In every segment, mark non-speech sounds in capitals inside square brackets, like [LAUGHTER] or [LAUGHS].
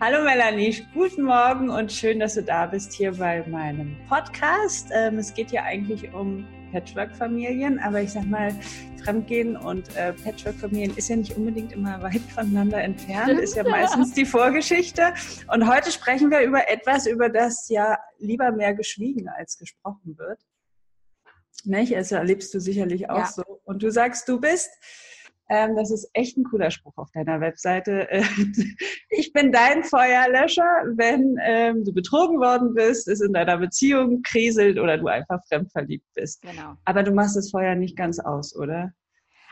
Hallo Melanie, guten Morgen und schön, dass du da bist hier bei meinem Podcast. Ähm, es geht ja eigentlich um Patchwork-Familien, aber ich sag mal, Fremdgehen und äh, Patchwork-Familien ist ja nicht unbedingt immer weit voneinander entfernt, ist [LAUGHS] ja meistens die Vorgeschichte. Und heute sprechen wir über etwas, über das ja lieber mehr geschwiegen als gesprochen wird. Nicht? Also erlebst du sicherlich auch ja. so. Und du sagst, du bist ähm, das ist echt ein cooler Spruch auf deiner Webseite. [LAUGHS] ich bin dein Feuerlöscher, wenn ähm, du betrogen worden bist, es in deiner Beziehung kriselt oder du einfach fremdverliebt bist. Genau. Aber du machst das Feuer nicht ganz aus, oder?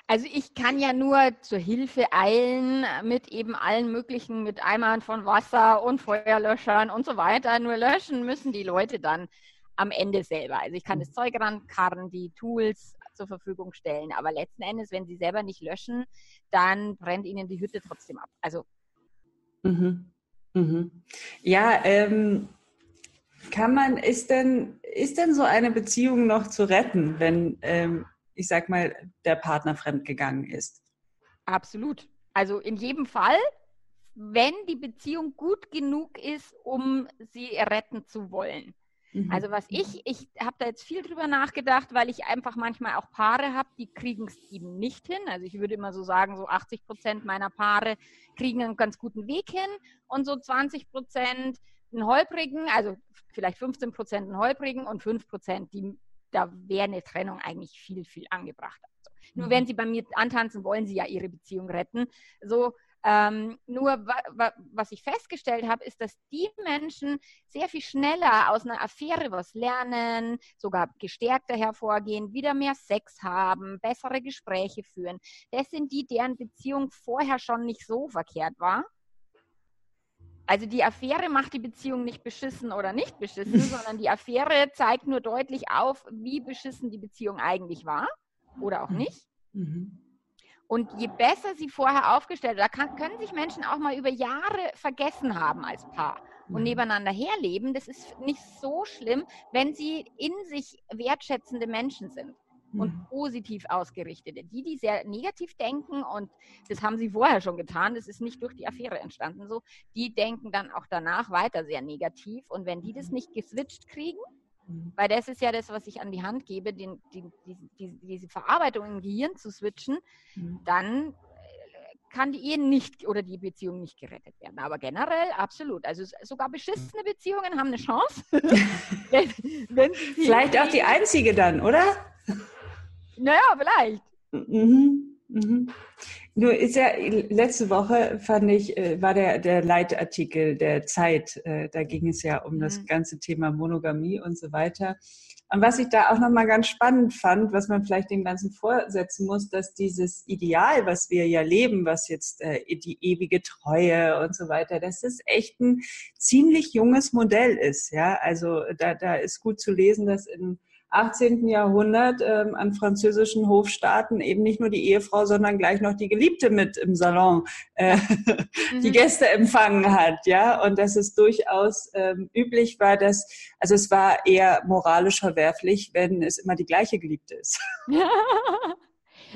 Also ich kann ja nur zur Hilfe eilen mit eben allen möglichen, mit Eimern von Wasser und Feuerlöschern und so weiter. Nur löschen müssen die Leute dann am Ende selber. Also ich kann das Zeug rankarren, die Tools zur Verfügung stellen. Aber letzten Endes, wenn sie selber nicht löschen, dann brennt ihnen die Hütte trotzdem ab. Also. Mhm. Mhm. Ja, ähm, kann man, ist denn, ist denn so eine Beziehung noch zu retten, wenn, ähm, ich sag mal, der Partner fremdgegangen ist? Absolut. Also in jedem Fall, wenn die Beziehung gut genug ist, um sie retten zu wollen. Mhm. Also was ich, ich habe da jetzt viel drüber nachgedacht, weil ich einfach manchmal auch Paare habe, die kriegen es eben nicht hin. Also ich würde immer so sagen, so 80 Prozent meiner Paare kriegen einen ganz guten Weg hin und so 20 Prozent einen holprigen, also vielleicht 15 Prozent einen holprigen und 5 Prozent, die da wäre eine Trennung eigentlich viel, viel angebracht. Also, nur mhm. wenn sie bei mir antanzen, wollen sie ja ihre Beziehung retten. So, ähm, nur was ich festgestellt habe, ist, dass die Menschen sehr viel schneller aus einer Affäre was lernen, sogar gestärkter hervorgehen, wieder mehr Sex haben, bessere Gespräche führen. Das sind die, deren Beziehung vorher schon nicht so verkehrt war. Also die Affäre macht die Beziehung nicht beschissen oder nicht beschissen, [LAUGHS] sondern die Affäre zeigt nur deutlich auf, wie beschissen die Beziehung eigentlich war oder auch nicht. Mhm. Und je besser sie vorher aufgestellt, da kann, können sich Menschen auch mal über Jahre vergessen haben als Paar und mhm. nebeneinander herleben. Das ist nicht so schlimm, wenn sie in sich wertschätzende Menschen sind und mhm. positiv ausgerichtete. Die, die sehr negativ denken, und das haben sie vorher schon getan, das ist nicht durch die Affäre entstanden so, die denken dann auch danach weiter sehr negativ. Und wenn die das nicht geswitcht kriegen, Mhm. Weil das ist ja das, was ich an die Hand gebe, den, die, die, die, diese Verarbeitung im Gehirn zu switchen, mhm. dann äh, kann die Ehe nicht oder die Beziehung nicht gerettet werden. Aber generell absolut. Also sogar beschissene Beziehungen haben eine Chance. [LAUGHS] [LAUGHS] wenn, wenn vielleicht auch die einzige dann, oder? Naja, vielleicht. Mhm. Mhm. Nur ist ja letzte Woche fand ich, äh, war der, der Leitartikel der Zeit, äh, da ging es ja um mhm. das ganze Thema Monogamie und so weiter. Und was ich da auch nochmal ganz spannend fand, was man vielleicht dem Ganzen vorsetzen muss, dass dieses Ideal, was wir ja leben, was jetzt äh, die ewige Treue und so weiter, dass das echt ein ziemlich junges Modell ist. Ja, also da, da ist gut zu lesen, dass in 18. Jahrhundert ähm, an französischen Hofstaaten eben nicht nur die Ehefrau, sondern gleich noch die Geliebte mit im Salon äh, [LAUGHS] mhm. die Gäste empfangen hat, ja, und dass es durchaus ähm, üblich war, dass, also es war eher moralisch verwerflich, wenn es immer die gleiche Geliebte ist. [LAUGHS]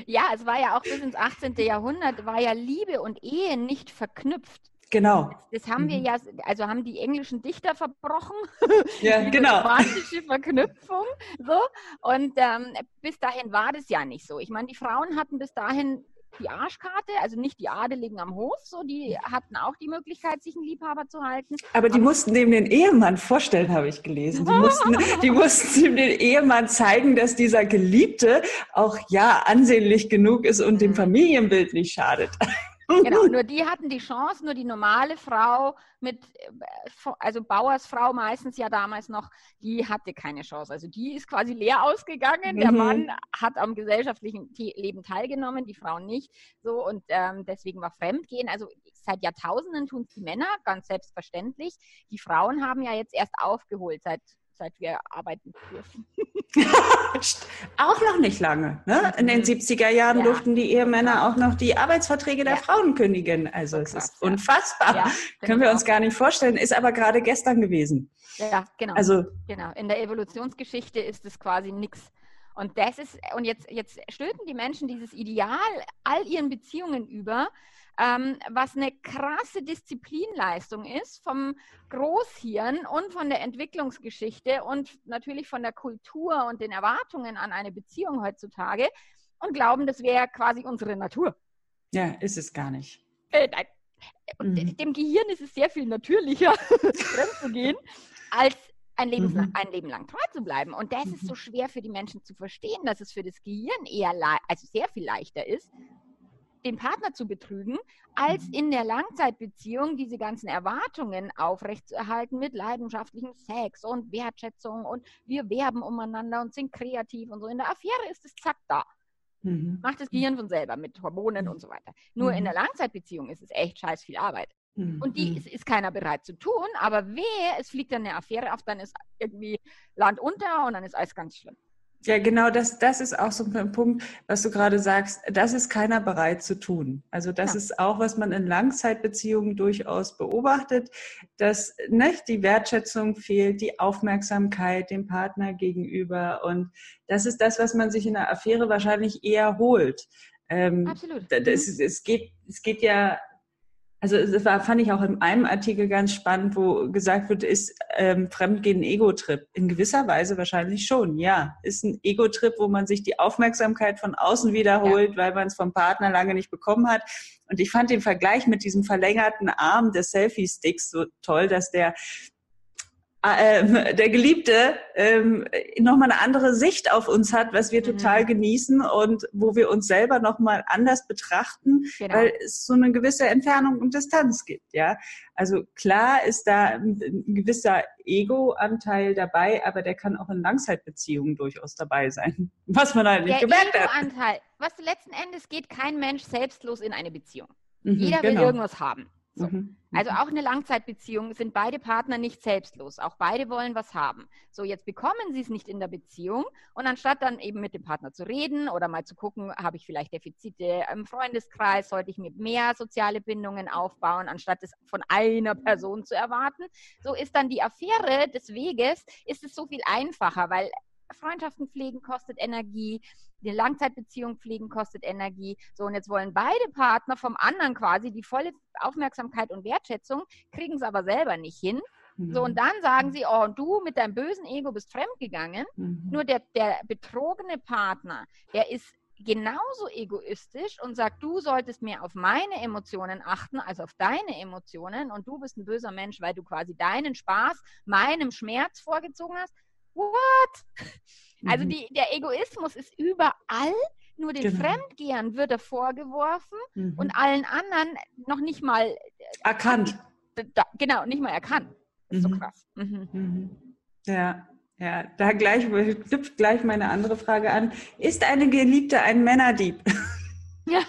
[LAUGHS] Ja, es war ja auch bis ins 18. Jahrhundert, war ja Liebe und Ehe nicht verknüpft. Genau. Das haben wir mhm. ja, also haben die englischen Dichter verbrochen. [LAUGHS] Ja, die genau. Romantische Verknüpfung. So. Und ähm, bis dahin war das ja nicht so. Ich meine, die Frauen hatten bis dahin die Arschkarte, also nicht die Adeligen am Hof, so die hatten auch die Möglichkeit, sich einen Liebhaber zu halten. Aber die Aber mussten dem den Ehemann vorstellen, habe ich gelesen. Die mussten, [LAUGHS] die mussten dem den Ehemann zeigen, dass dieser Geliebte auch ja ansehnlich genug ist und dem mhm. Familienbild nicht schadet. Genau, [LAUGHS] nur die hatten die Chance, nur die normale Frau mit, äh, also Bauersfrau meistens ja damals noch, die hatte keine Chance. Also die ist quasi leer ausgegangen. Mhm. Der Mann hat am gesellschaftlichen Leben teilgenommen, die Frau nicht. So und ähm, deswegen war Fremdgehen. Also seit Jahrtausenden tun es die Männer, ganz selbstverständlich. Die Frauen haben ja jetzt erst aufgeholt seit seit wir arbeiten dürfen. [LAUGHS] [LAUGHS] auch noch nicht lange. Ne? In den 70er Jahren ja. durften die Ehemänner auch noch die Arbeitsverträge der ja. Frauen kündigen. Also so es krass, ist unfassbar. Ja, [LAUGHS] Können wir uns gar nicht vorstellen. Ist aber gerade gestern gewesen. Ja, genau. Also, genau. In der Evolutionsgeschichte ist es quasi nichts Und das ist, und jetzt, jetzt stülpen die Menschen dieses Ideal all ihren Beziehungen über, ähm, was eine krasse Disziplinleistung ist vom Großhirn und von der Entwicklungsgeschichte und natürlich von der Kultur und den Erwartungen an eine Beziehung heutzutage und glauben, das wäre quasi unsere Natur. Ja, ist es gar nicht. Äh, nein. Mhm. dem Gehirn ist es sehr viel natürlicher, [LAUGHS] fremd zu gehen, als ein, Lebens mhm. ein Leben lang treu zu bleiben. Und das mhm. ist so mhm. schwer für die Menschen zu verstehen, dass es für das Gehirn eher, also sehr viel leichter ist, den Partner zu betrügen, als mhm. in der Langzeitbeziehung diese ganzen Erwartungen aufrechtzuerhalten mit leidenschaftlichem Sex und Wertschätzung und wir werben umeinander und sind kreativ und so. In der Affäre ist es zack da. Mhm. Macht das Gehirn von selber mit Hormonen und so weiter. Nur mhm. in der Langzeitbeziehung ist es echt scheiß viel Arbeit. Mhm. Und die ist, ist, keiner bereit zu tun, aber wehe, es fliegt dann eine Affäre auf, dann ist irgendwie Land unter und dann ist alles ganz schlimm. Ja, genau, das, das ist auch so ein Punkt, was du gerade sagst. Das ist keiner bereit zu tun. Also das ja. ist auch, was man in Langzeitbeziehungen durchaus beobachtet, dass nicht die Wertschätzung fehlt, die Aufmerksamkeit dem Partner gegenüber. Und das ist das, was man sich in einer Affäre wahrscheinlich eher holt. Ähm, Absolut. Das, mhm. es, geht, es geht ja also das war, fand ich auch in einem Artikel ganz spannend, wo gesagt wird, ist ähm, Fremdgehen ein Ego-Trip? In gewisser Weise wahrscheinlich schon, ja. Ist ein Ego-Trip, wo man sich die Aufmerksamkeit von außen wiederholt, ja. weil man es vom Partner lange nicht bekommen hat. Und ich fand den Vergleich mit diesem verlängerten Arm des Selfie-Sticks so toll, dass der ähm, der Geliebte ähm, nochmal eine andere Sicht auf uns hat, was wir mhm. total genießen und wo wir uns selber nochmal anders betrachten, genau. weil es so eine gewisse Entfernung und Distanz gibt. Ja, also klar ist da ein, gewisser Ego-Anteil dabei, aber der kann auch in Langzeitbeziehungen durchaus dabei sein, [LAUGHS] was man halt nicht der gemerkt hat. Anteil, was letzten Endes geht kein Mensch selbstlos in eine Beziehung. Mhm, Jeder will genau. irgendwas haben. So. Mhm. Also mhm. auch eine Langzeitbeziehung sind beide Partner nicht selbstlos. Auch beide wollen was haben. So, jetzt bekommen sie es nicht in der Beziehung und anstatt dann eben mit dem Partner zu reden oder mal zu gucken, habe ich vielleicht Defizite im Freundeskreis, sollte ich mir mehr soziale Bindungen aufbauen, anstatt es von einer Person zu erwarten, so ist dann die Affäre des Weges, ist es so viel einfacher, weil Freundschaften pflegen kostet Energie, eine Langzeitbeziehung pflegen kostet Energie. So, und jetzt wollen beide Partner vom anderen quasi die volle Aufmerksamkeit und Wertschätzung, kriegen es aber selber nicht hin. Mhm. So, und dann sagen sie, oh, und du mit deinem bösen Ego bist fremdgegangen. Mhm. Nur der, der betrogene Partner, der ist genauso egoistisch und sagt, du solltest mehr auf meine Emotionen achten als auf deine Emotionen und du bist ein böser Mensch, weil du quasi deinen Spaß meinem Schmerz vorgezogen hast. What? Also mhm. die, der Egoismus ist überall, nur den genau. Fremdgehern wird er vorgeworfen mhm. und allen anderen noch nicht mal äh, erkannt. Da, genau, nicht mal erkannt. Das ist mhm. so krass. Mhm. Mhm. Ja, ja, da gleich knüpft gleich meine andere Frage an. Ist eine Geliebte ein Männerdieb? [LAUGHS] Ja.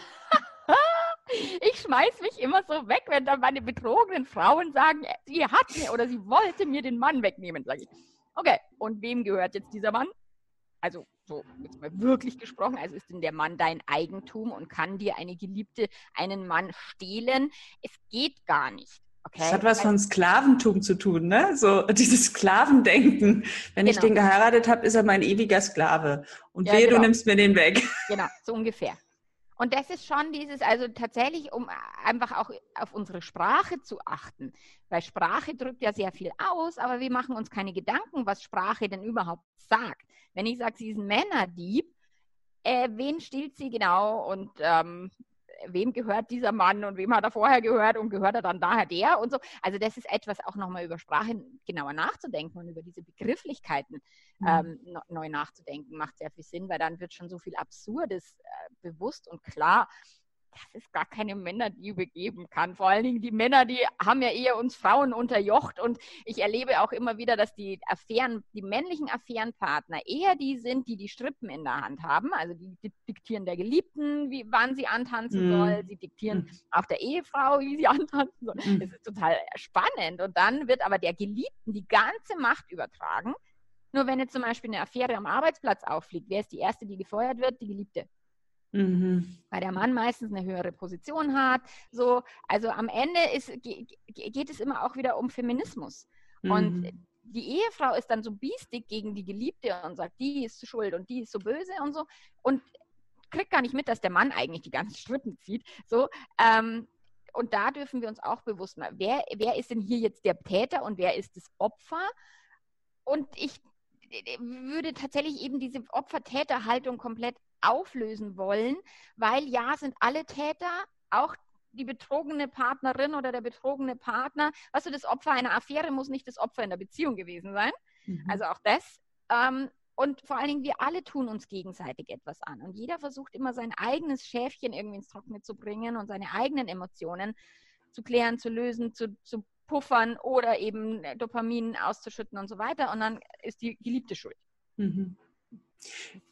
Ich schmeiß mich immer so weg, wenn dann meine betrogenen Frauen sagen, sie hat mir oder sie wollte mir den Mann wegnehmen, sage ich. Okay, und wem gehört jetzt dieser Mann? Also so jetzt mal wirklich gesprochen, also ist denn der Mann dein Eigentum und kann dir eine Geliebte einen Mann stehlen? Es geht gar nicht. Okay. Das hat was also, von Sklaventum zu tun, ne? So [LAUGHS] dieses Sklavendenken. Wenn genau. ich den geheiratet habe, ist er mein ewiger Sklave. Und ja, wehe, genau. du nimmst mir den weg. Genau, so ungefähr. Und das ist schon dieses, also tatsächlich, um einfach auch auf unsere Sprache zu achten. Weil Sprache drückt ja sehr viel aus, aber wir machen uns keine Gedanken, was Sprache denn überhaupt sagt. Wenn ich sage, sie ist ein Männerdieb, äh, wen stiehlt sie genau und ähm, wem gehört dieser Mann und wem hat er vorher gehört und gehört er dann daher der und so. Also das ist etwas auch nochmal über Sprache genauer nachzudenken und über diese Begrifflichkeiten mhm. ähm, neu nachzudenken, macht sehr viel Sinn, weil dann wird schon so viel Absurdes äh, bewusst und klar dass es gar keine Männerdiebe geben kann. Vor allen Dingen die Männer, die haben ja eher uns Frauen unterjocht und ich erlebe auch immer wieder, dass die Affären, die männlichen Affärenpartner eher die sind, die die Strippen in der Hand haben. Also die, diktieren der Geliebten, wie, wann sie antanzen mm. soll. Sie diktieren mm. auch der Ehefrau, wie sie [LAUGHS] antanzen soll. Mm. Das ist total spannend. Und dann wird aber der Geliebten die ganze Macht übertragen. Nur wenn jetzt zum Beispiel eine Affäre am Arbeitsplatz auffliegt, wer ist die Erste, die gefeuert wird? Die Geliebte. Mhm. Weil der Mann meistens eine höhere Position hat. So, also am Ende ist, geht es immer auch wieder um Feminismus. Mhm. Und die Ehefrau ist dann so biestig gegen die Geliebte und sagt, die ist schuld und die ist so böse und so. Und kriegt gar nicht mit, dass der Mann eigentlich die ganzen Strippen zieht. So, ähm, und da dürfen wir uns auch bewusst machen, wer, wer ist denn hier jetzt der Täter und wer ist das Opfer? Und ich würde tatsächlich eben diese Opfer-Täter-Haltung komplett auflösen wollen, weil ja, sind alle Täter, auch die betrogene Partnerin oder der betrogene Partner, weißt du, das Opfer einer Affäre muss nicht das Opfer in der Beziehung gewesen sein. Mhm. Also auch das. Ähm, und vor allen Dingen, wir alle tun uns gegenseitig etwas an. Und jeder versucht immer sein eigenes Schäfchen irgendwie ins Trockene zu bringen und seine eigenen Emotionen zu klären, zu lösen, zu, zu puffern oder eben Dopamin auszuschütten und so weiter. Und dann ist die Geliebte schuld. Mhm.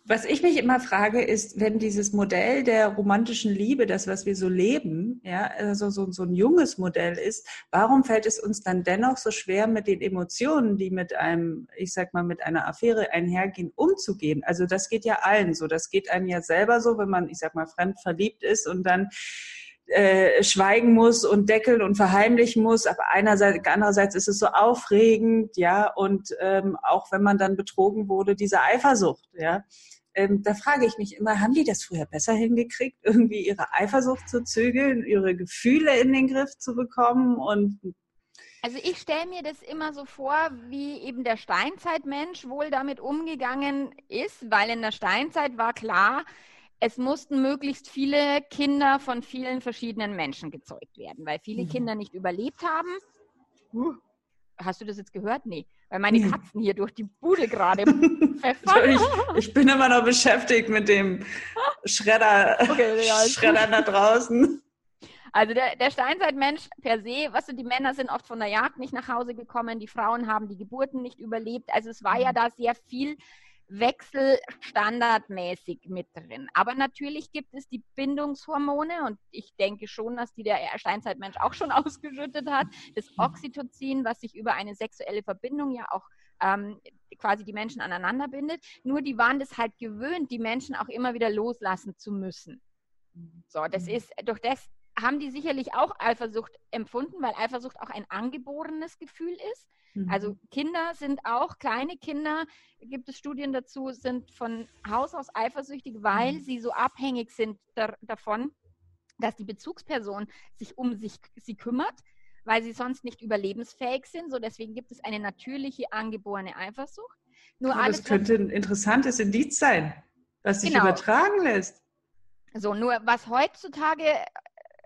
Was ich mich immer frage, ist, wenn dieses Modell der romantischen Liebe, das, was wir so leben, ja, also so, so ein junges Modell ist, warum fällt es uns dann dennoch so schwer, mit den Emotionen, die mit einem, ich sag mal, mit einer Affäre einhergehen, umzugehen? Also das geht ja allen so. Das geht einem ja selber so, wenn man, ich sag mal, fremd verliebt ist und dann äh, schweigen muss und deckeln und verheimlichen muss. Aber einerseits, andererseits ist es so aufregend, ja, und ähm, auch wenn man dann betrogen wurde, diese Eifersucht, ja. Ähm, da frage ich mich immer, haben die das früher besser hingekriegt, irgendwie ihre Eifersucht zu zügeln, ihre Gefühle in den Griff zu bekommen und also ich stelle mir das immer so vor, wie eben der Steinzeitmensch wohl damit umgegangen ist, weil in der Steinzeit war klar, es mussten möglichst viele Kinder von vielen verschiedenen Menschen gezeugt werden, weil viele mhm. Kinder nicht überlebt haben. Uh, hast du das jetzt gehört? Nee, weil meine nee. Katzen hier durch die Bude gerade [LAUGHS] pfeffern. ich, ich, bin immer noch beschäftigt mit dem Schredder, okay, ja, Schredder da draußen. Also der, der Steinzeitmensch per se, was weißt du, die Männer sind oft von der Jagd nicht nach Hause gekommen, die Frauen haben die Geburten nicht überlebt. Also es war ja mhm. da sehr viel Wechsel standardmäßig mit drin. Aber natürlich gibt es die Bindungshormone und ich denke schon, dass die der Steinzeitmensch auch schon [LAUGHS] ausgeschüttet hat. Das. Oxytocin, was sich über eine sexuelle Verbindung ja auch ähm, quasi die Menschen aneinander bindet. Nur die waren das halt gewöhnt, die Menschen auch immer wieder loslassen zu müssen. So, das mhm. ist durch das haben die sicherlich auch Eifersucht empfunden, weil Eifersucht auch ein angeborenes Gefühl ist. Also mhm. Kinder sind auch, kleine Kinder, gibt es Studien dazu, sind von Haus aus eifersüchtig, weil mhm. sie so abhängig sind da, davon, dass die Bezugsperson sich um sich sie kümmert, weil sie sonst nicht überlebensfähig sind. So deswegen gibt es eine natürliche angeborene Eifersucht. Nur alles, das könnte ein interessantes Indiz sein, was sich genau. übertragen lässt. So, nur was heutzutage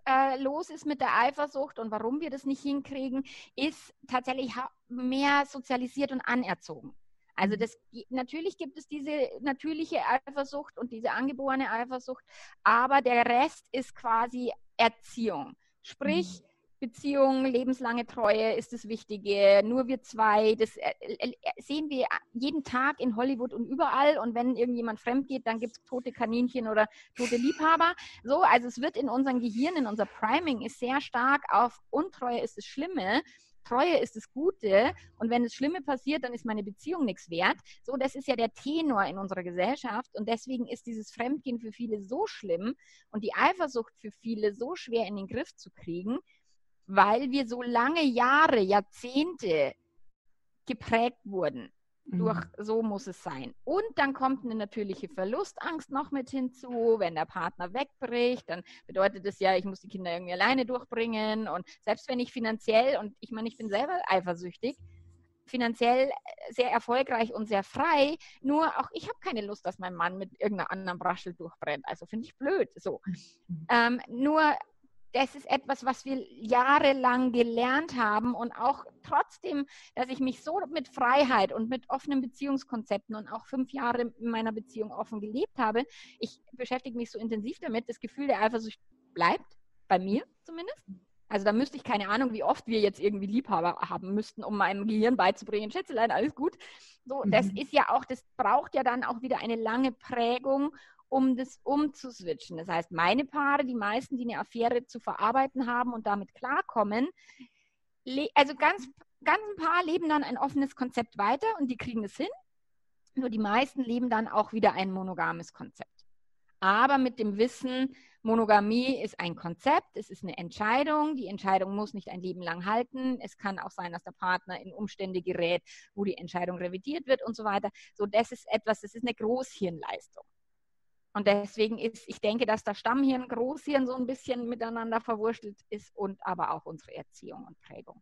äh, los ist mit der Eifersucht und warum wir das nicht hinkriegen, ist tatsächlich mehr sozialisiert und anerzogen. Also mhm. das, natürlich gibt es diese natürliche Eifersucht und diese angeborene Eifersucht, aber der Rest ist quasi Erziehung. Sprich, mhm. Beziehung, lebenslange Treue ist das Wichtige. Nur wir zwei, das äh, äh, sehen wir jeden Tag in Hollywood und überall. Und wenn irgendjemand fremd geht, dann gibt es tote Kaninchen oder tote Liebhaber. So, also es wird in unserem Gehirn, in unser Priming ist sehr stark auf Untreue ist das Schlimme. Treue ist das Gute und wenn das Schlimme passiert, dann ist meine Beziehung nichts wert. So, das ist ja der Tenor in unserer Gesellschaft und deswegen ist dieses Fremdgehen für viele so schlimm und die Eifersucht für viele so schwer in den Griff zu kriegen, weil wir so lange Jahre, Jahrzehnte geprägt wurden. Durch mhm. so muss es sein. Und dann kommt eine natürliche Verlustangst noch mit hinzu. Wenn der Partner wegbricht, dann bedeutet es ja, ich muss die Kinder irgendwie alleine durchbringen. Und selbst wenn ich finanziell, und ich meine, ich bin selber eifersüchtig, finanziell sehr erfolgreich und sehr frei. Nur auch ich habe keine Lust, dass mein Mann mit irgendeiner anderen Braschel durchbrennt. Also finde ich blöd. So. Mhm. Ähm, nur das ist etwas, was wir jahrelang gelernt haben und auch trotzdem, dass ich mich so mit Freiheit und mit offenen Beziehungskonzepten und auch fünf Jahre in meiner Beziehung offen gelebt habe, ich beschäftige mich so intensiv damit, das Gefühl der Eifersucht bleibt, bei mir zumindest. Also da müsste ich keine Ahnung, wie oft wir jetzt irgendwie Liebhaber haben müssten, um meinem Gehirn beizubringen, Schätzelein, alles gut. So, das mhm. ist ja auch, das braucht ja dann auch wieder eine lange Prägung um das umzuswitchen. Das heißt, meine Paare, die meisten, die eine Affäre zu verarbeiten haben und damit klarkommen, also ganz, ganz ein paar leben dann ein offenes Konzept weiter und die kriegen es hin. Nur die meisten leben dann auch wieder ein monogames Konzept. Aber mit dem Wissen, Monogamie ist ein Konzept, es ist eine Entscheidung. Die Entscheidung muss nicht ein Leben lang halten. Es kann auch sein, dass der Partner in Umstände gerät, wo die Entscheidung revidiert wird und so weiter. So, das ist etwas, das ist eine Großhirnleistung. Und deswegen ist, ich denke, dass das Stammhirn, Großhirn so ein bisschen miteinander verwurschtelt ist und aber auch unsere Erziehung und Prägung.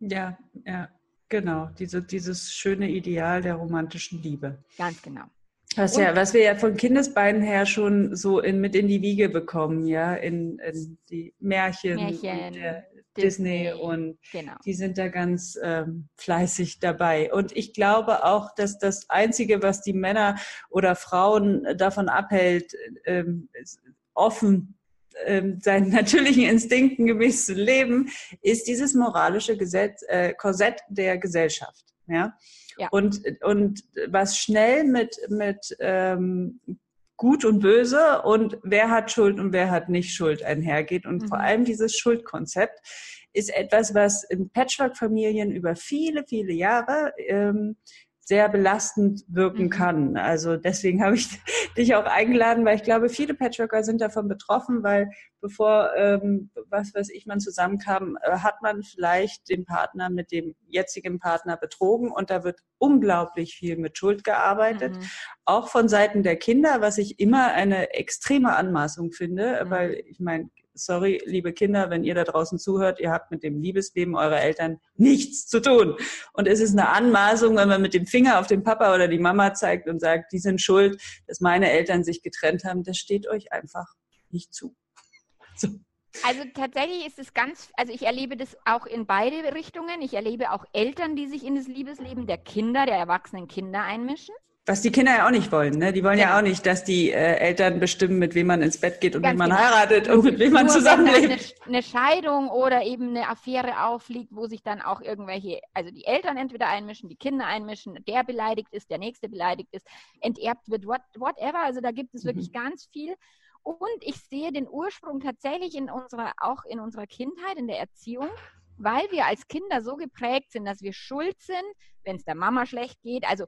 Ja, ja, genau. Diese, dieses schöne Ideal der romantischen Liebe. Ganz genau. Was, ja, was wir ja von Kindesbeinen her schon so in, mit in die Wiege bekommen, ja, in, in die Märchen, Märchen Disney, Disney, und genau. die sind da ganz ähm, fleißig dabei. Und ich glaube auch, dass das Einzige, was die Männer oder Frauen davon abhält, ähm, offen ähm, seinen natürlichen Instinkten gemäß zu leben, ist dieses moralische Gesetz, äh, Korsett der Gesellschaft. Ja? ja. Und, und was schnell mit, mit ähm, Gut und Böse und wer hat Schuld und wer hat nicht Schuld einhergeht. Und mhm. vor allem dieses Schuldkonzept ist etwas, was in Patchwork-Familien über viele, viele Jahre ähm, sehr belastend wirken mhm. kann. Also deswegen habe ich [LAUGHS] dich auch eingeladen, weil ich glaube, viele Patchworker sind davon betroffen, weil bevor ähm, was weiß ich man zusammenkam, äh, hat man vielleicht den Partner mit dem jetzigen Partner betrogen und da wird unglaublich viel mit Schuld gearbeitet, mhm. auch von Seiten der Kinder, was ich immer eine extreme Anmaßung finde, mhm. weil ich meine sorry, liebe Kinder, wenn ihr da draußen zuhört, ihr habt mit dem Liebesleben eurer Eltern nichts zu tun. Und es ist eine Anmaßung, wenn man mit dem Finger auf den Papa oder die Mama zeigt und sagt, die sind schuld, dass meine Eltern sich getrennt haben. Das steht euch einfach nicht zu. [LAUGHS] So. Also tatsächlich ist es ganz, also ich erlebe das auch in beide Richtungen. Ich erlebe auch Eltern, die sich in das Liebesleben der Kinder, der erwachsenen Kinder einmischen. Was die Kinder ja auch nicht wollen. Ne? Die wollen ja, ja auch nicht, dass die äh, Eltern bestimmen, mit wem man ins Bett geht und Ganz wie man genau. heiratet und mit wem man Nur zusammenlebt. Eine, eine Scheidung oder eben eine Affäre aufliegt, wo sich dann auch irgendwelche, also die Eltern entweder einmischen, die Kinder einmischen, der beleidigt ist, der nächste beleidigt ist, enterbt wird, what, whatever. Also da gibt es wirklich mhm. ganz viel. Und ich sehe den Ursprung tatsächlich in unserer, auch in unserer Kindheit, in der Erziehung weil wir als Kinder so geprägt sind, dass wir schuld sind, wenn es der Mama schlecht geht. Also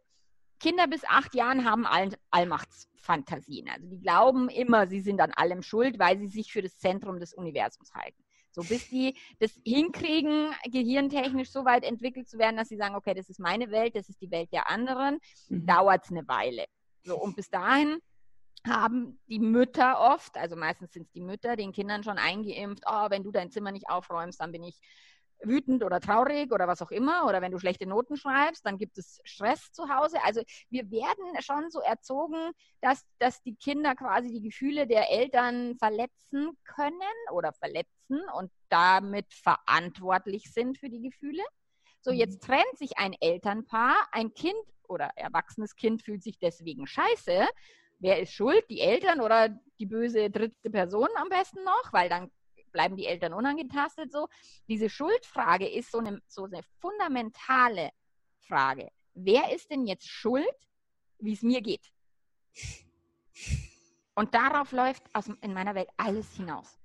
Kinder bis acht Jahren haben All Allmachtsfantasien. Also die glauben immer, sie sind an allem schuld, weil sie sich für das Zentrum des Universums halten. So bis die das hinkriegen, gehirntechnisch so weit entwickelt zu werden, dass sie sagen, okay, das ist meine Welt, das ist die Welt der anderen, mhm. dauert es eine Weile. So, und bis dahin haben die Mütter oft, also meistens sind es die Mütter, den Kindern schon eingeimpft, oh, wenn du dein Zimmer nicht aufräumst, dann bin ich wütend oder traurig oder was auch immer, oder wenn du schlechte Noten schreibst, dann gibt es Stress zu Hause. Also wir werden schon so erzogen, dass, dass die Kinder quasi die Gefühle der Eltern verletzen können oder verletzen und damit verantwortlich sind für die Gefühle. So, mhm. jetzt trennt sich ein Elternpaar, ein Kind oder erwachsenes Kind fühlt sich deswegen scheiße. Wer ist schuld? Die Eltern oder die böse dritte Person am besten noch? Weil dann bleiben die Eltern unangetastet so. Diese Schuldfrage ist so eine, so eine fundamentale Frage. Wer ist denn jetzt schuld, wie es mir geht? Und darauf läuft aus, in meiner Welt alles hinaus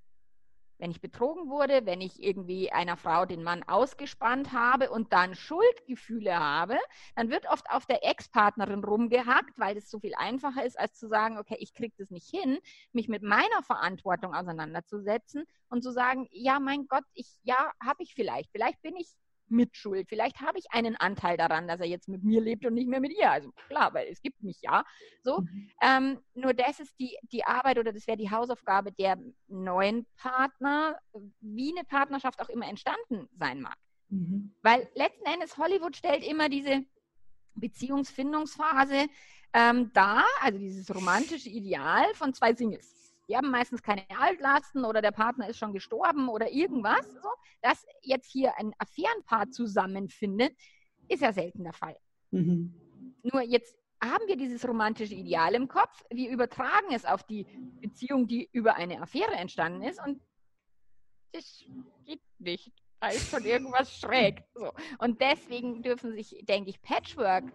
wenn ich betrogen wurde, wenn ich irgendwie einer Frau den Mann ausgespannt habe und dann Schuldgefühle habe, dann wird oft auf der Ex-Partnerin rumgehackt, weil es so viel einfacher ist, als zu sagen, okay, ich kriege das nicht hin, mich mit meiner Verantwortung auseinanderzusetzen und zu sagen, ja, mein Gott, ich, ja, habe ich vielleicht. Vielleicht bin ich Mitschuld. Vielleicht habe ich einen Anteil daran, dass er jetzt mit mir lebt und nicht mehr mit ihr. Also klar, weil es gibt mich ja. So. Mhm. Ähm, nur das ist die, die Arbeit oder das wäre die Hausaufgabe der neuen Partner, wie eine Partnerschaft auch immer entstanden sein mag. Mhm. Weil letzten Endes Hollywood stellt immer diese Beziehungsfindungsphase ähm, dar, also dieses romantische Ideal von zwei Singles die haben meistens keine Altlasten oder der Partner ist schon gestorben oder irgendwas. So. Dass jetzt hier ein Affärenpaar zusammenfindet, ist ja selten der Fall. Mhm. Nur jetzt haben wir dieses romantische Ideal im Kopf, wir übertragen es auf die Beziehung, die über eine Affäre entstanden ist und das geht nicht. Da ist schon irgendwas [LAUGHS] schräg. So. Und deswegen dürfen sich, denke ich, Patchwork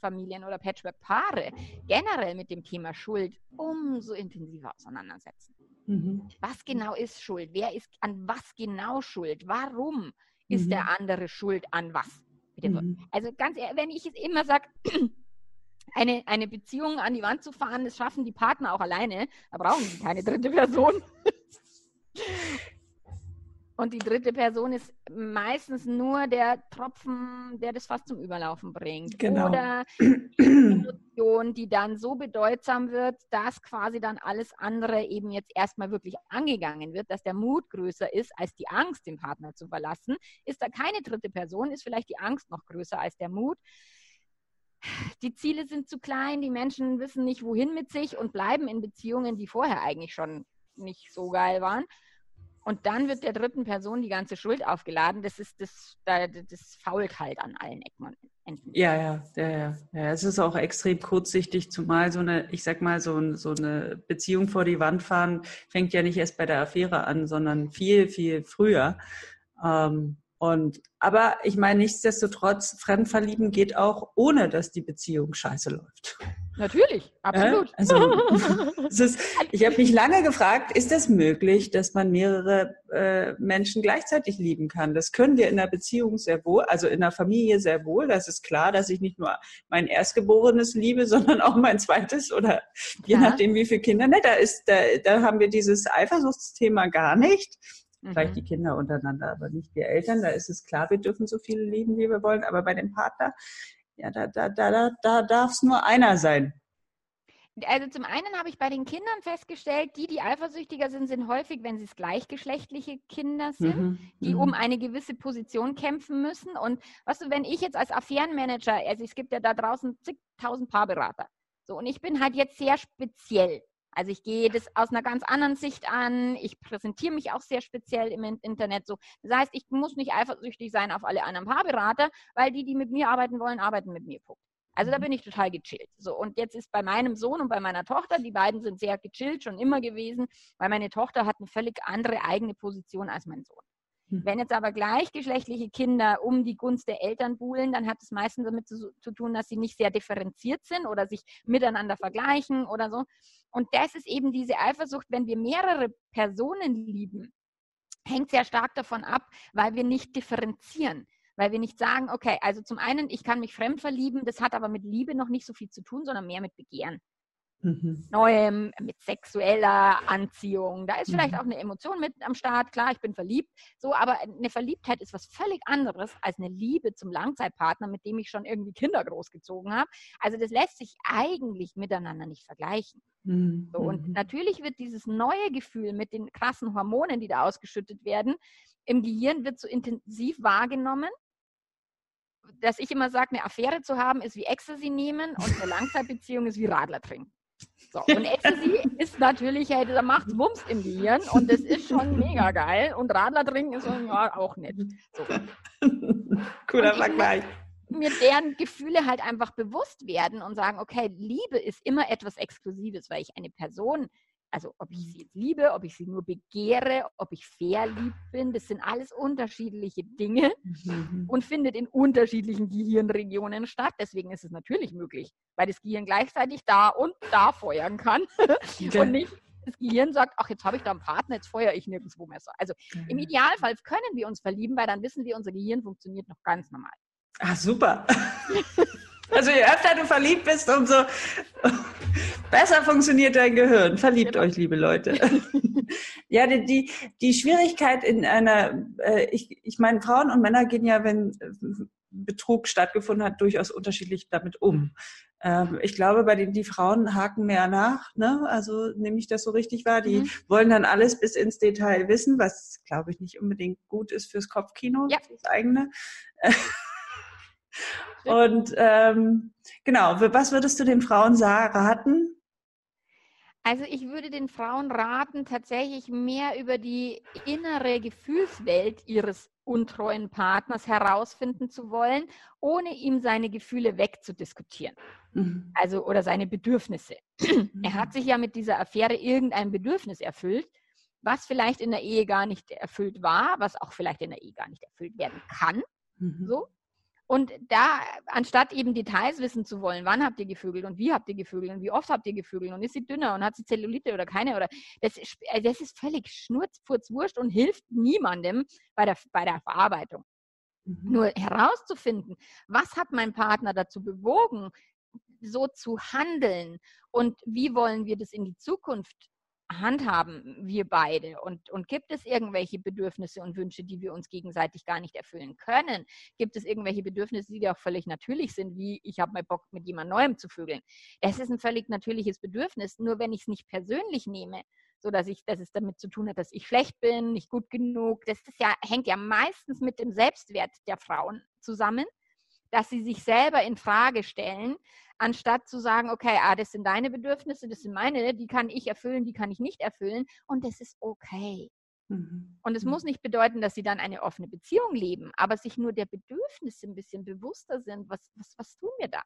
Familien oder Patchwork-Paare generell mit dem Thema Schuld umso intensiver auseinandersetzen. Mhm. Was genau ist Schuld? Wer ist an was genau schuld? Warum ist mhm. der andere schuld an was? Mhm. Also ganz ehrlich, wenn ich es immer sage, [CLEARS THROAT] eine, eine Beziehung an die Wand zu fahren, das schaffen die Partner auch alleine. Da brauchen sie keine dritte Person. [LAUGHS] Und die dritte Person ist meistens nur der Tropfen, der das fast zum Überlaufen bringt. Genau. Oder die Emotion, die dann so bedeutsam wird, dass quasi dann alles andere eben jetzt erstmal wirklich angegangen wird, dass der Mut größer ist als die Angst, den Partner zu verlassen. Ist da keine dritte Person, ist vielleicht die Angst noch größer als der Mut. Die Ziele sind zu klein, die Menschen wissen nicht, wohin mit sich und bleiben in Beziehungen, die vorher eigentlich schon nicht so geil waren. Und dann wird der dritten Person die ganze Schuld aufgeladen. Das ist das, das fault halt an allen Ecken und Enden. Ja, ja, ja, ja, ja. Es ist auch extrem kurzsichtig, zumal so eine, ich sag mal, so, so eine Beziehung vor die Wand fahren fängt ja nicht erst bei der Affäre an, sondern viel, viel früher. Ähm, und, aber ich meine, nichtsdestotrotz, Fremdverlieben geht auch, ohne dass die Beziehung scheiße läuft. Natürlich, absolut. Ja, also, [LAUGHS] ist, ich habe mich lange gefragt, ist es das möglich, dass man mehrere äh, Menschen gleichzeitig lieben kann? Das können wir in der Beziehung sehr wohl, also in der Familie sehr wohl. Das ist klar, dass ich nicht nur mein Erstgeborenes liebe, [LAUGHS] sondern auch mein zweites oder je ja. nachdem, wie viele Kinder. Ne, da, ist, da, da haben wir dieses Eifersuchtsthema gar nicht. Vielleicht mhm. die Kinder untereinander, aber nicht die Eltern. Da ist es klar, wir dürfen so viele lieben, wie wir wollen. Aber bei dem Partner, ja, da, da, da, da, da darf es nur einer sein. Also zum einen habe ich bei den Kindern festgestellt, die, die eifersüchtiger sind, sind häufig, wenn sie es gleichgeschlechtliche Kinder sind, mhm, die mhm. um eine gewisse Position kämpfen müssen. Und was du, wenn ich jetzt als Affärenmanager, also es gibt ja da draußen zigtausend Paarberater, so und ich bin halt jetzt sehr speziell. Also ich gehe das aus einer ganz anderen Sicht an. Ich präsentiere mich auch sehr speziell im Internet so. Das heißt, ich muss nicht eifersüchtig sein auf alle anderen Paarberater, weil die, die mit mir arbeiten wollen, arbeiten mit mir. Punkt. Also da mhm. bin ich total gechillt. So, und jetzt ist bei meinem Sohn und bei meiner Tochter, die beiden sind sehr gechillt, schon immer gewesen, weil meine Tochter hat eine völlig andere eigene Position als mein Sohn. Hm. Wenn jetzt aber gleichgeschlechtliche Kinder um die Gunst der Eltern buhlen, dann hat es meistens damit zu, zu, tun, dass sie nicht sehr differenziert sind oder sich miteinander vergleichen oder so. Und das ist eben diese Eifersucht, wenn wir mehrere Personen lieben, hängt sehr stark davon ab, weil wir nicht differenzieren. Weil wir nicht sagen, okay, also zum einen, ich kann mich fremd verlieben, das hat aber mit Liebe noch nicht so viel zu tun, sondern mehr mit Begehren mhm. Neuem, mit sexueller Anziehung. Da ist vielleicht mhm. auch eine Emotion mit am Start. Klar, ich bin verliebt. So, aber eine Verliebtheit ist was völlig anderes als eine Liebe zum Langzeitpartner, mit dem ich schon irgendwie Kinder großgezogen habe. Also das lässt sich eigentlich miteinander nicht vergleichen. Mhm. So, und mhm. natürlich wird dieses neue Gefühl mit den krassen Hormonen, die da ausgeschüttet werden, im Gehirn wird so intensiv wahrgenommen, dass ich immer sage, eine Affäre zu haben ist wie Ecstasy nehmen und eine Langzeitbeziehung ist wie Radler trinken. So, und Ecstasy [LAUGHS] ist natürlich, hey, da macht Wumms im Gehirn und das ist schon mega geil. Und Radler trinken ist ja, auch nett. So. Cooler Vergleich. Mir deren Gefühle halt einfach bewusst werden und sagen, okay, Liebe ist immer etwas Exklusives, weil ich eine Person also ob ich sie jetzt liebe, ob ich sie nur begehre, ob ich fair lieb bin, das sind alles unterschiedliche Dinge mhm. und findet in unterschiedlichen Gehirnregionen statt. Deswegen ist es natürlich möglich, weil das Gehirn gleichzeitig da und da feuern kann okay. [LAUGHS] und nicht das Gehirn sagt, ach, jetzt habe ich da einen Partner, jetzt feuere ich nirgendwo mehr so. Also mhm. im Idealfall können wir uns verlieben, weil dann wissen wir, unser Gehirn funktioniert noch ganz normal. Ah, super. [LAUGHS] Also je öfter du verliebt bist, umso besser funktioniert dein Gehirn. Verliebt genau. euch, liebe Leute. [LAUGHS] ja, die, die, die Schwierigkeit in einer, äh, ich, ich meine, Frauen und Männer gehen ja, wenn Betrug stattgefunden hat, durchaus unterschiedlich damit um. Ähm, ich glaube, bei den die Frauen haken mehr nach, ne? Also nehme ich das so richtig wahr. Die mhm. wollen dann alles bis ins Detail wissen, was glaube ich nicht unbedingt gut ist fürs Kopfkino, ja. das eigene. [LAUGHS] [LAUGHS] Und ähm, genau, was würdest du den Frauen raten? Also ich würde den Frauen raten, tatsächlich mehr über die innere Gefühlswelt ihres untreuen Partners herausfinden zu wollen, ohne ihm seine Gefühle wegzudiskutieren. Mhm. Also oder seine Bedürfnisse. Mhm. Er hat sich ja mit dieser Affäre irgendein Bedürfnis erfüllt, was vielleicht in der Ehe gar nicht erfüllt war, was auch vielleicht in der Ehe gar nicht erfüllt werden kann. Mhm. So. Und da, anstatt eben Details wissen zu wollen, wann habt ihr gevögelt und wie habt ihr gevögelt und wie oft habt ihr gevögelt und ist sie dünner und hat sie Zellulite oder keine oder das ist, äh, das ist völlig schnurzfurzwurscht und hilft niemandem bei der, bei der Verarbeitung. Mhm. Nur herauszufinden, was hat mein Partner dazu bewogen, so zu handeln und wie wollen wir das in die Zukunft handhaben wir beide? Und, und gibt es irgendwelche Bedürfnisse und Wünsche, die wir uns gegenseitig gar nicht erfüllen können? Gibt es irgendwelche Bedürfnisse, die auch völlig natürlich sind, wie ich habe mal Bock, mit jemand Neuem zu vögeln? Das ist ein völlig natürliches Bedürfnis. Nur wenn ich es nicht persönlich nehme, so dass ich, dass es damit zu tun hat, dass ich schlecht bin, nicht gut genug, das ist ja, hängt ja meistens mit dem Selbstwert der Frauen zusammen, dass sie sich selber in Frage stellen anstatt zu sagen, okay, ah, das sind deine Bedürfnisse, das sind meine, die kann ich erfüllen, die kann ich nicht erfüllen und das ist okay. Mhm. Und es mhm. muss nicht bedeuten, dass sie dann eine offene Beziehung leben, aber sich nur der Bedürfnisse ein bisschen bewusster sind, was, was, was tun wir da?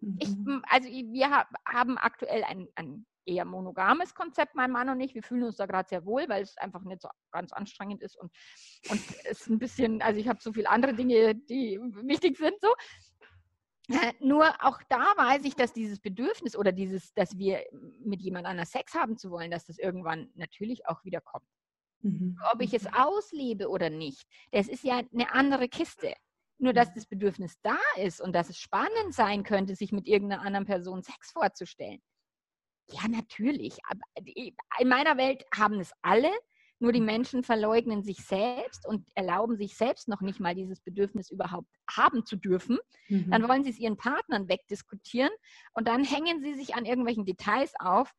Mhm. Ich, also wir haben aktuell ein, ein eher monogames Konzept, mein Mann und ich. Wir fühlen uns da gerade sehr wohl, weil es einfach nicht so ganz anstrengend ist und, und es ein bisschen, also ich habe so viele andere Dinge, die wichtig sind so. Äh, nur auch da weiß ich, dass dieses Bedürfnis oder dieses, dass wir mit jemand anders Sex haben zu wollen, dass das irgendwann natürlich auch wieder kommt. Mhm. Ob ich es mhm. auslebe oder nicht, das ist ja eine andere Kiste. Nur dass das Bedürfnis da ist und dass es spannend sein könnte, sich mit irgendeiner anderen Person Sex vorzustellen. Ja, natürlich. in meiner Welt haben es alle, nur die Menschen verleugnen sich selbst und erlauben sich selbst noch nicht mal dieses Bedürfnis überhaupt haben zu dürfen. Mhm. Dann wollen sie es ihren Partnern wegdiskutieren und dann hängen sie sich an irgendwelchen Details auf,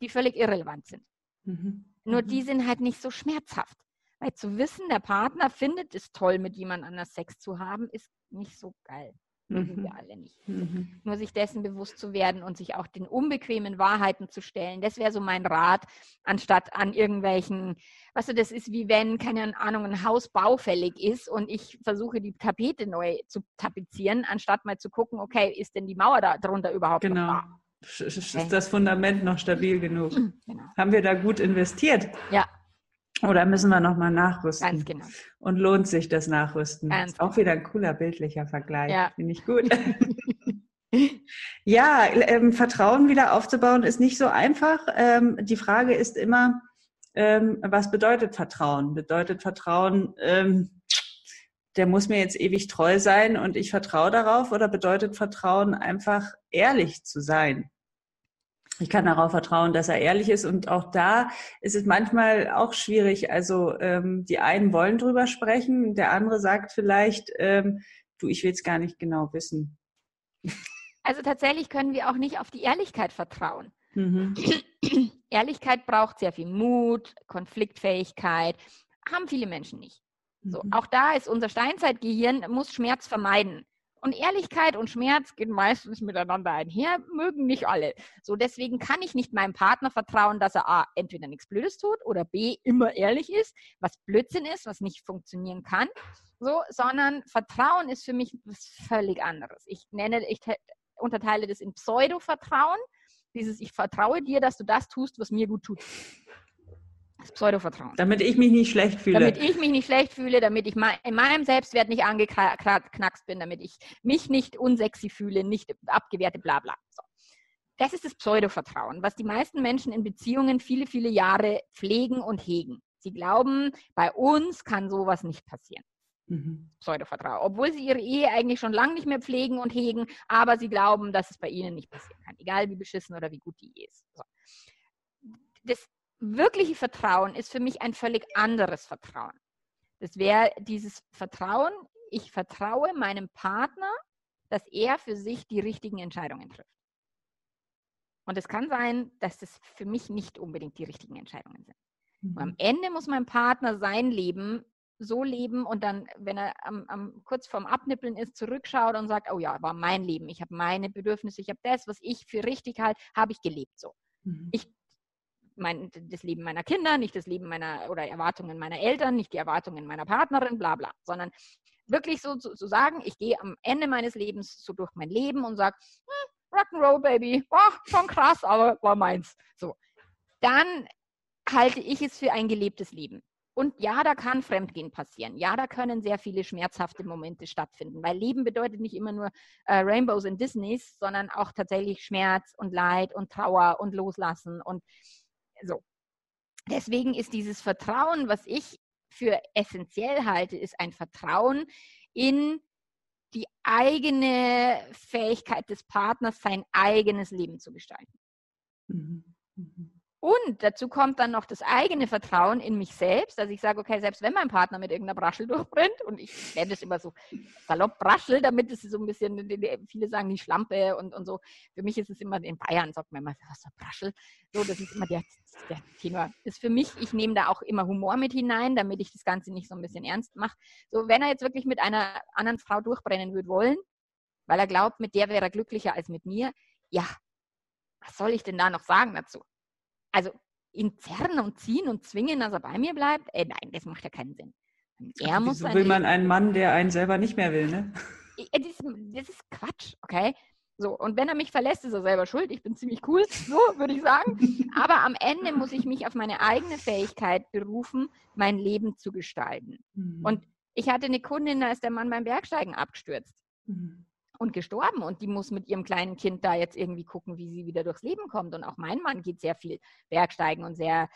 die völlig irrelevant sind. Mhm. Nur mhm. die sind halt nicht so schmerzhaft. Weil zu wissen, der Partner findet es toll, mit jemand anders Sex zu haben, ist nicht so geil. Mhm. wir alle nicht. Mhm. Nur sich dessen bewusst zu werden und sich auch den unbequemen Wahrheiten zu stellen, das wäre so mein Rat, anstatt an irgendwelchen, weißt du, das ist wie wenn, keine Ahnung, ein Haus baufällig ist und ich versuche, die Tapete neu zu tapezieren, anstatt mal zu gucken, okay, ist denn die Mauer da drunter überhaupt genau. noch da? Ist das Fundament noch stabil genug? Genau. Haben wir da gut investiert? Ja, oder müssen wir nochmal nachrüsten? Ganz genau. Und lohnt sich das Nachrüsten? Ganz ist auch wieder ein cooler bildlicher Vergleich. Ja. Finde ich gut. ja, ähm, Vertrauen wieder aufzubauen ist nicht so einfach. Ähm, die Frage ist immer, ähm, was bedeutet Vertrauen? Bedeutet Vertrauen, ähm, der muss mir jetzt ewig treu sein und ich vertraue darauf? Oder bedeutet Vertrauen einfach ehrlich zu sein? Ich kann darauf vertrauen, dass er ehrlich ist. Und auch da ist es manchmal auch schwierig. Also ähm, die einen wollen drüber sprechen, der andere sagt vielleicht, ähm, du, ich will es gar nicht genau wissen. Also tatsächlich können wir auch nicht auf die Ehrlichkeit vertrauen. Mhm. [CLEARS THROAT] Ehrlichkeit braucht sehr viel Mut, Konfliktfähigkeit, haben viele Menschen nicht. So, mhm. Auch da ist unser Steinzeitgehirn, muss Schmerz vermeiden. Und Ehrlichkeit und Schmerz gehen meistens miteinander einher, mögen nicht alle. So, deswegen kann ich nicht meinem Partner vertrauen, dass er A, entweder nichts Blödes tut oder B, immer ehrlich ist, was Blödsinn ist, was nicht funktionieren kann. So, sondern Vertrauen ist für mich was völlig anderes. Ich nenne, ich unterteile das in Pseudo-Vertrauen. Dieses, ich vertraue dir, dass du das tust, was mir gut tut. Das Pseudo-Vertrauen. Damit ich mich nicht schlecht fühle. Damit ich mich nicht schlecht fühle, damit ich in meinem Selbstwert nicht angeknackst bin, damit ich mich nicht unsexy fühle, nicht abgewertet, bla bla. So. Das ist das Pseudo-Vertrauen, was die meisten Menschen in Beziehungen viele, viele Jahre pflegen und hegen. Sie glauben, bei uns kann sowas nicht passieren. Mhm. Pseudo-Vertrauen. Obwohl sie ihre Ehe eigentlich schon lange nicht mehr pflegen und hegen, aber sie glauben, dass es bei ihnen nicht passieren kann. Egal wie beschissen oder wie gut die Ehe ist. So. Das wirkliche Vertrauen ist für mich ein völlig anderes Vertrauen. Das wäre dieses Vertrauen, ich vertraue meinem Partner, dass er für sich die richtigen Entscheidungen trifft. Und es kann sein, dass das für mich nicht unbedingt die richtigen Entscheidungen sind. Mhm. am Ende muss mein Partner sein Leben so leben und dann, wenn er am, am, kurz vorm Abnippeln ist, zurückschaut und sagt, oh ja, war mein Leben, ich habe meine Bedürfnisse, ich habe das, was ich für richtig halte, habe ich gelebt so. Mhm. Ich mein, das Leben meiner Kinder, nicht das Leben meiner oder Erwartungen meiner Eltern, nicht die Erwartungen meiner Partnerin, bla bla, sondern wirklich so zu, zu sagen, ich gehe am Ende meines Lebens so durch mein Leben und sage, hm, Rock'n'Roll, Baby, war schon krass, aber war meins. So. Dann halte ich es für ein gelebtes Leben. Und ja, da kann Fremdgehen passieren. Ja, da können sehr viele schmerzhafte Momente stattfinden, weil Leben bedeutet nicht immer nur äh, Rainbows und Disneys, sondern auch tatsächlich Schmerz und Leid und Trauer und Loslassen und so. Deswegen ist dieses Vertrauen, was ich für essentiell halte, ist ein Vertrauen in die eigene Fähigkeit des Partners, sein eigenes Leben zu gestalten. Mhm. Mhm. Und dazu kommt dann noch das eigene Vertrauen in mich selbst. Also ich sage, okay, selbst wenn mein Partner mit irgendeiner Braschel durchbrennt, und ich nenne das immer so salopp Braschel, damit es so ein bisschen, viele sagen die Schlampe und, und so. Für mich ist es immer, in Bayern sagt man immer, was ist Braschel? So, das ist immer der, der Tenor. Ist für mich, ich nehme da auch immer Humor mit hinein, damit ich das Ganze nicht so ein bisschen ernst mache. So, wenn er jetzt wirklich mit einer anderen Frau durchbrennen würde wollen, weil er glaubt, mit der wäre er glücklicher als mit mir, ja, was soll ich denn da noch sagen dazu? Also ihn zerren und ziehen und zwingen, dass er bei mir bleibt, äh, nein, das macht ja keinen Sinn. Er muss Wieso will man einen Mann, der einen selber nicht mehr will, ne? Das ist, das ist Quatsch, okay? So, und wenn er mich verlässt, ist er selber schuld. Ich bin ziemlich cool, [LAUGHS] so würde ich sagen. Aber am Ende muss ich mich auf meine eigene Fähigkeit berufen, mein Leben zu gestalten. Mhm. Und ich hatte eine Kundin, da ist der Mann beim Bergsteigen abgestürzt. Mhm und gestorben und die muss mit ihrem kleinen Kind da jetzt irgendwie gucken, wie sie wieder durchs Leben kommt. Und auch mein Mann geht sehr viel Bergsteigen und sehr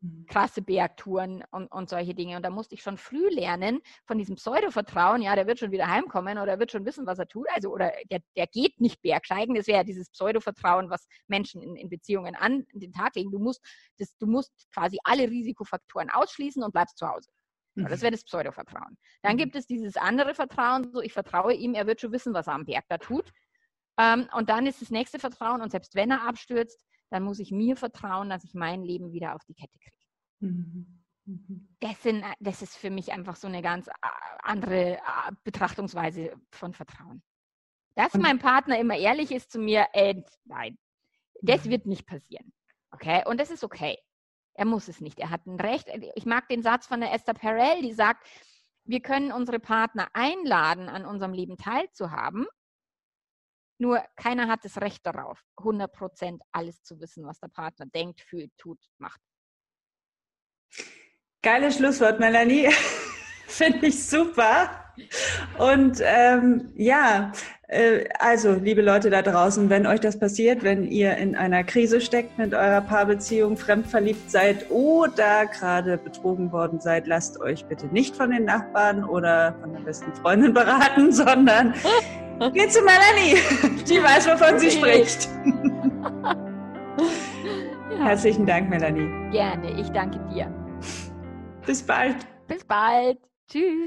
mhm. krasse Bergtouren und, und solche Dinge. Und da musste ich schon früh lernen von diesem Pseudo-Vertrauen, ja, der wird schon wieder heimkommen oder wird schon wissen, was er tut. Also, oder der, der geht nicht Bergsteigen. Das wäre ja dieses Pseudo-Vertrauen, was Menschen in, in, Beziehungen an den Tag legen. Du musst, das, du musst quasi alle Risikofaktoren ausschließen und bleibst zu Hause. Das mhm. wäre das Pseudo-Vertrauen. Dann mhm. gibt es dieses andere Vertrauen, so ich vertraue ihm, er wird schon wissen, was er am Berg da tut. Ähm, und dann ist das nächste Vertrauen, und selbst wenn er abstürzt, dann muss ich mir vertrauen, dass ich mein Leben wieder auf die Kette kriege. Mhm. Das, sind, das ist für mich einfach so eine ganz äh, andere äh, Betrachtungsweise von Vertrauen. Dass mein Partner immer ehrlich ist zu mir, äh, nein, das wird nicht passieren. Okay? Und das ist okay. Er muss es nicht. Er hat ein Recht. Ich mag den Satz von der Esther Perel, die sagt, wir können unsere Partner einladen, an unserem Leben teilzuhaben. Nur keiner hat das Recht darauf, 100 Prozent alles zu wissen, was der Partner denkt, fühlt, tut, macht. Geiles Schlusswort, Melanie. [LAUGHS] Finde ich super. Und ähm, ja, äh, also liebe Leute da draußen, wenn euch das passiert, wenn ihr in einer Krise steckt mit eurer Paarbeziehung, fremdverliebt seid oder gerade betrogen worden seid, lasst euch bitte nicht von den Nachbarn oder von der besten Freundin beraten, [LAUGHS] sondern geht zu Melanie. Die weiß, wovon sie spricht. [LAUGHS] Ja. Herzlichen Dank, Melanie. Gerne, ich danke dir. Bis bald. Bis bald. Tschüss.